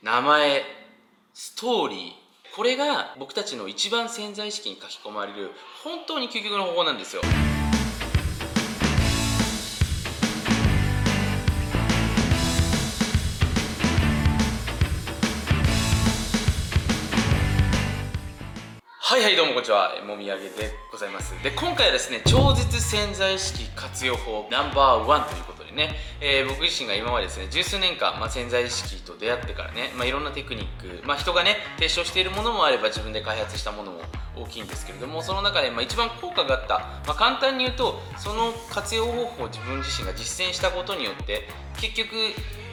名前ストーリー。これが僕たちの一番潜在意識に書き込まれる本当に究極の方法なんですよ。はいはいどうもこんにちは。もみあげでございます。で今回はですね超絶潜在意識活用法ナンバーワンということね、えー、僕自身が今までですね十数年間、まあ、潜在意識と出会ってからね、まあ、いろんなテクニック、まあ、人がね提唱しているものもあれば自分で開発したものも大きいんですけれどもその中で、まあ、一番効果があった、まあ、簡単に言うとその活用方法を自分自身が実践したことによって結局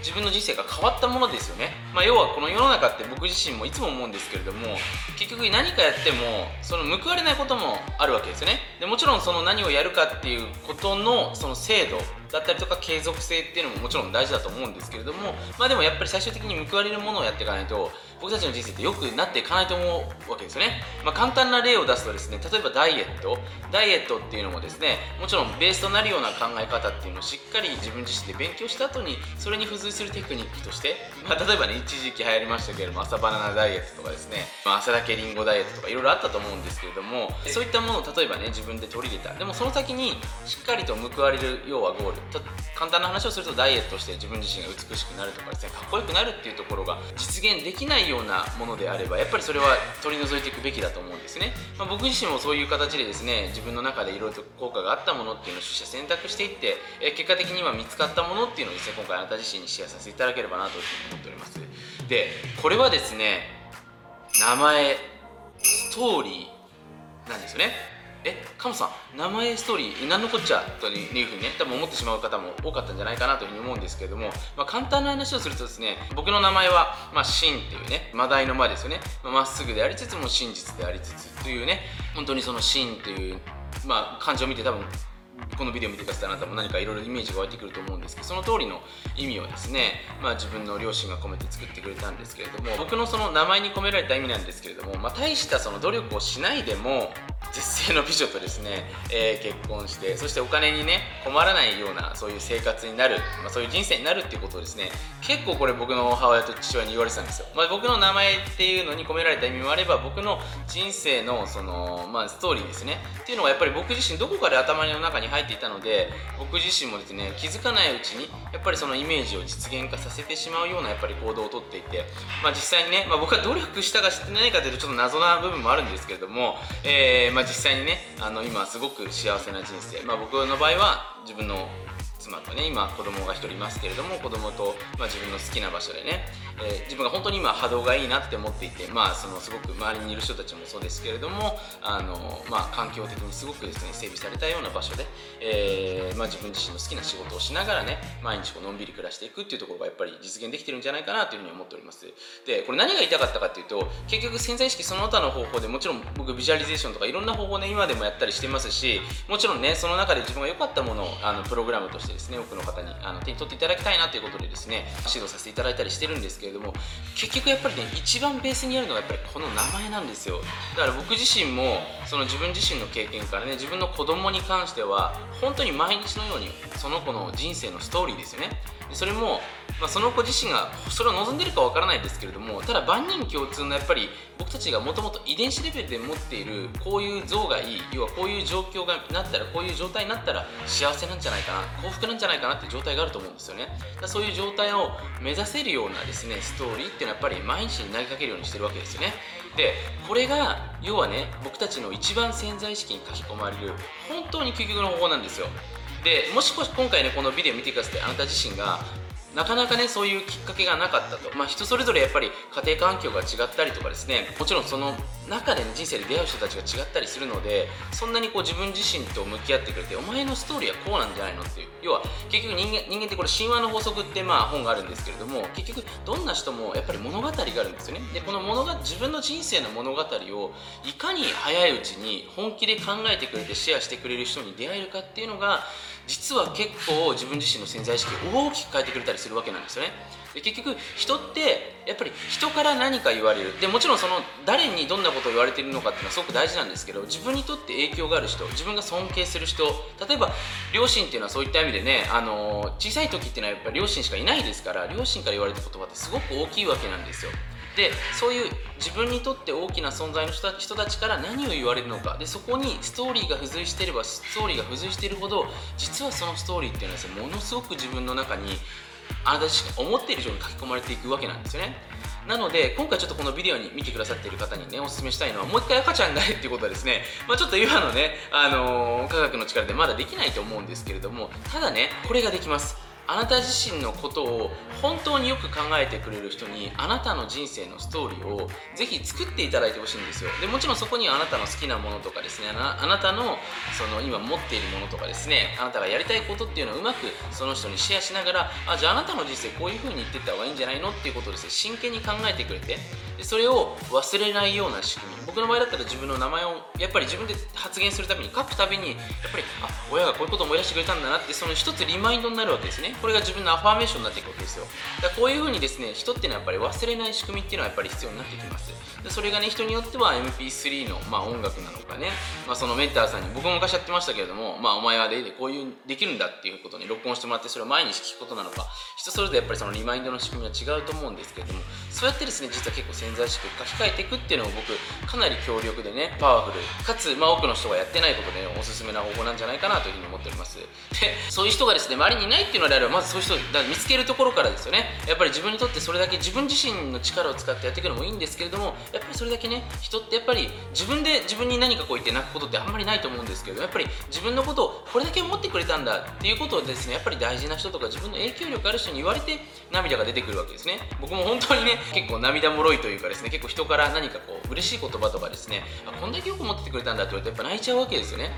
自分の人生が変わったものですよね、まあ、要はこの世の中って僕自身もいつも思うんですけれども結局何かやってもその報われないこともあるわけですよね。でもちろんその何をやるかっていうことのその精度だったりとか継続性っていうのももちろん大事だと思うんですけれどもまあでもやっぱり最終的に報われるものをやっていかないと僕たちの人生って良くなっていかないと思うわけですよね、まあ、簡単な例を出すとですね例えばダイエット。ダイエットっていうのもですねもちろんベースとなるような考え方っていうのをしっかり自分自身で勉強した後にそれに付随するテクニックとして、まあ、例えばね一時期流行りましたけれども朝バナナダイエットとかですね、まあ、朝だけリンゴダイエットとかいろいろあったと思うんですけれどもそういったものを例えばね自分で取り入れた。でもその先にしっかりと報われる要はゴール。簡単な話をするとダイエットして自分自身が美しくなるとかですねかっこよくなるっていうところが実現できないようようなものであればやっぱりそれは取り除いていくべきだと思うんですね、まあ、僕自身もそういう形でですね自分の中でいろいろと効果があったものっていうのを取捨選択していって、え結果的に今見つかったものっていうのをですね今回あなた自身にシェアさせていただければなというふうに思っております。でこれはですね名前ストーリーなんですよね。えカモさん名前ストーリー何のこっちゃというふうにね多分思ってしまう方も多かったんじゃないかなというふうに思うんですけれども、まあ、簡単な話をするとですね僕の名前は、まあ、真っていうねマダイの間ですよね。まっすぐでありつつも真実でありつつというね本当にその真という、まあ、漢字を見て多分このビデオ見てくださったあなたも何かいろいろイメージが湧いてくると思うんですけどその通りの意味をですね、まあ、自分の両親が込めて作ってくれたんですけれども僕のその名前に込められた意味なんですけれども、まあ、大したその努力をしないでも絶世の美女とですね、えー、結婚してそしてお金にね困らないようなそういう生活になる、まあ、そういう人生になるっていうことをですね結構これ僕の母親と父親に言われてたんですよ、まあ、僕の名前っていうのに込められた意味もあれば僕の人生のその、まあ、ストーリーですね。っていうのがやっぱり僕自身どこかで頭の中に入っていたので僕自身もですね気づかないうちにやっぱりそのイメージを実現化させてしまうようなやっぱり行動をとっていて、まあ、実際にね、まあ、僕は努力したかしてないかというとちょっと謎な部分もあるんですけれども、えーまあ、実際にねあの今すごく幸せな人生、まあ、僕の場合は自分の妻とね今子供が1人いますけれども子供と、まあ、自分の好きな場所でね、えー、自分が本当に今波動がいいなって思っていてまあそのすごく周りにいる人たちもそうですけれどもあの、まあ、環境的にすごくですね整備されたような場所で、えーまあ、自分自身の好きな仕事をしながらね毎日こうのんびり暮らしていくっていうところがやっぱり実現できてるんじゃないかなというふうに思っております。でこれ何が言いたかったかっていうと結局潜在意識その他の方法でもちろん僕ビジュアリゼーションとかいろんな方法ね今でもやったりしてますしもちろんねその中で自分が良かったものをあのプログラムとしてですね多くの方にあの手に取っていただきたいなということでですね指導させていただいたりしてるんですけれども結局やっぱりね一番ベースにあるのがやっぱりこの名前なんですよ。だから僕自身もその自分自身の経験からね自分の子供に関しては本当に毎日のようにその子の人生のストーリーですよね。それもまあ、その子自身がそれを望んでるかわからないですけれどもただ万人共通のやっぱり僕たちがもともと遺伝子レベルで持っているこういう像がいい要はこういう状況がなったらこういう状態になったら幸せなんじゃないかな幸福なんじゃないかなっていう状態があると思うんですよね。だそういう状態を目指せるようなですねストーリーっていうのはやっぱり毎日に投げかけるようにしてるわけですよね。でこれが要はね僕たちの一番潜在意識に書き込まれる本当に究極の方法なんですよ。でもし今回ねこのビデオ見てくださってあなた自身がなかなかねそういうきっかけがなかったと、まあ、人それぞれやっぱり家庭環境が違ったりとかですねもちろんその中で、ね、人生で出会う人たちが違ったりするのでそんなにこう自分自身と向き合ってくれてお前のストーリーはこうなんじゃないのっていう要は結局人間人間ってこれ神話の法則ってまあ本があるんですけれども結局どんな人もやっぱり物語があるんですよね。でこの物が自分の人生の物語をいかに早いうちに本気で考えてくれてシェアしてくれる人に出会えるかっていうのが実は結構自分自身の潜在意識を大きく変えてくれたりするわけなんですよね。で結局人ってやっぱり人から何か言われる。でもちろんその誰にどんなことを言われているのかっていうのはすごく大事なんですけど自分にとって影響がある人自分が尊敬する人例えば両親っていうのはそういった意味でねあの小さい時っていうのはやっぱり両親しかいないですから両親から言われた言葉ってすごく大きいわけなんですよ。でそういう自分にとって大きな存在の人たちから何を言われるのか。でそこにストーリーが付随していればストーリーが付随しているほど実はそのストーリーっていうのはものすごく自分の中にあなた自身が思っている以上に書き込まれていくわけなんですよね。なので今回ちょっとこのビデオに見てくださっている方にねおすすめしたいのはもう一回赤ちゃんがいるっていうことはですね、まあ、ちょっと今のね、あのー、科学の力でまだできないと思うんですけれどもただねこれができます。あなた自身のことを本当によく考えてくれる人にあなたの人生のストーリーをぜひ作っていただいてほしいんですよ。でもちろんそこにはあなたの好きなものとかですねあなたのその今持っているものとかですねあなたがやりたいことっていうのをうまくその人にシェアしながらあじゃああなたの人生こういう風に言ってった方がいいんじゃないのっていうことをですね。真剣に考えてくれて。でそれを忘れないような仕組み。僕の場合だったら自分の名前をやっぱり自分で発言するために書くたびにやっぱりあ親がこういうことを思い出してくれたんだなってその一つリマインドになるわけですね。これが自分のアファーメーションになっていくわけですよ。だこういうふうにですね人っていうのはやっぱり忘れない仕組みっていうのはやっぱり必要になってきます。でそれがね人によっては MP3 の、まあ、音楽なのかね、まあ、そのメンターさんに僕も昔やってましたけれども、まあ、お前はでこういうできるんだっていうことに録音してもらってそれを毎日聞くことなのか。人それぞれやっぱりそのリマインドの仕組みは違うと思うんですけれどもそうやってですね実は結構潜在意識を書き換えていくっていうのを僕かなり強力でねパワフル。かつ、まあ、多くの人がやってないことで、ね、おすすめな方法なんじゃないかなというふうに思っております。でそういう人がですね周りにいないっていうのであればまずそういう人だ見つけるところからですよね。やっぱり自分にとってそれだけ自分自身の力を使ってやっていくのもいいんですけれどもやっぱりそれだけね人ってやっぱり自分で自分に何かこう言って泣くことってあんまりないと思うんですけどやっぱり自分のことをこれだけ思ってくれたんだっていうことをですねやっぱり大事な人とか自分の影響力ある人に言われて涙が出てくるわけですね。僕も本当にね結構涙もろいというかですね結構人から何かこう嬉しい言葉とかですねあこんだけよく思っててくれたんだって言われてやっぱ泣いちゃうわけですよね。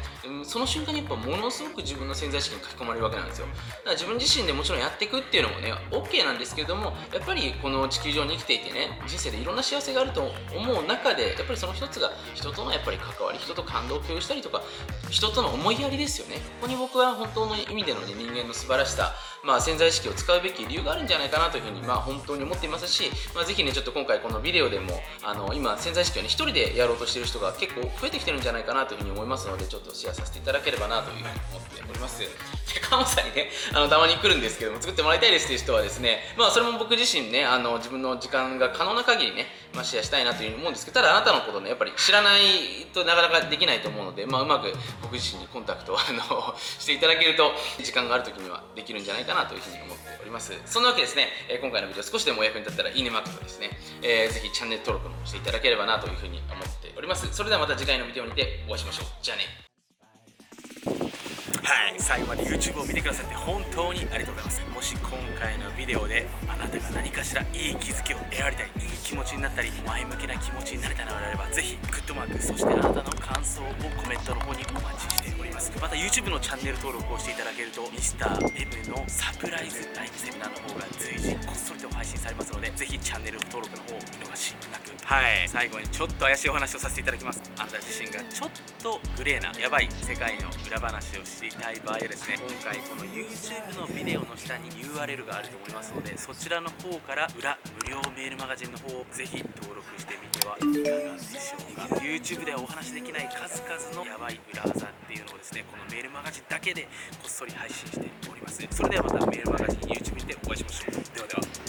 その瞬間にやっぱものすごく自分の潜在意識に書き込まれるわけなんですよ。だから自分自身でもちろんやっていくっていうのもね OK なんですけれどもやっぱりこの地球上に生きていてね人生でいろんな幸せがあると思う中でやっぱりその一つが人とのやっぱり関わり人と感動を共有したりとか人との思いやりですよねここに僕は本当の意味での、ね、人間の素晴らしさまあ、潜在意識を使うべき理由があるんじゃないかなというふうに、まあ、本当に思っていますし、まあ、ぜひね、ちょっと今回このビデオでも、あの、今、潜在意識をね、一人でやろうとしている人が結構増えてきてるんじゃないかなというふうに思いますので、ちょっとシェアさせていただければなというふうに思っております。で、川本さんにね、あの、たまに来るんですけども、作ってもらいたいですという人はですね、まあ、それも僕自身ね、あの、自分の時間が可能な限りね、まあ、シェアしたいなというふうに思うんですけど、ただあなたのことね、やっぱり知らないとなかなかできないと思うので、まあ、うまく僕自身にコンタクトをあの していただけると、時間がある時にはできるんじゃないかなというふうに思っております。そんなわけですね、え、今回のビデオ少しでもお役に立ったらいいねマークとですね、えー、ぜひチャンネル登録もしていただければなというふうに思っております。それではまた次回のビデオにてお会いしましょう。じゃあね。はい。最後まで YouTube を見てくださって本当にありがとうございます。もし今回のビデオであなたが何かしらいい気づきを得られたりいい気持ちになったり前向きな気持ちになれたのであればぜひグッドマークそしてあなたの感想をコメントの方にお待ちしております。また YouTube のチャンネル登録をしていただけると Mr.M のサプライズライブセミナーの方が随時こっそりと配信されますのでぜひチャンネル登録の方を見逃しなく。はい。最後にちょっと怪しいお話をさせていただきます。あなた自身がちょっとグレーなやばい世界の裏話を知りたい場合はですね今回この YouTube のビデオの下に URL があると思いますのでそちらの方から裏無料メールマガジンの方をぜひ登録してみてはいかがでしょうか。YouTube ではお話しできない数々のやばい裏技っていうのをですねこのメールマガジンだけでこっそり配信しております。それではまたメールマガジン YouTube でお会いしましょう。ではでは。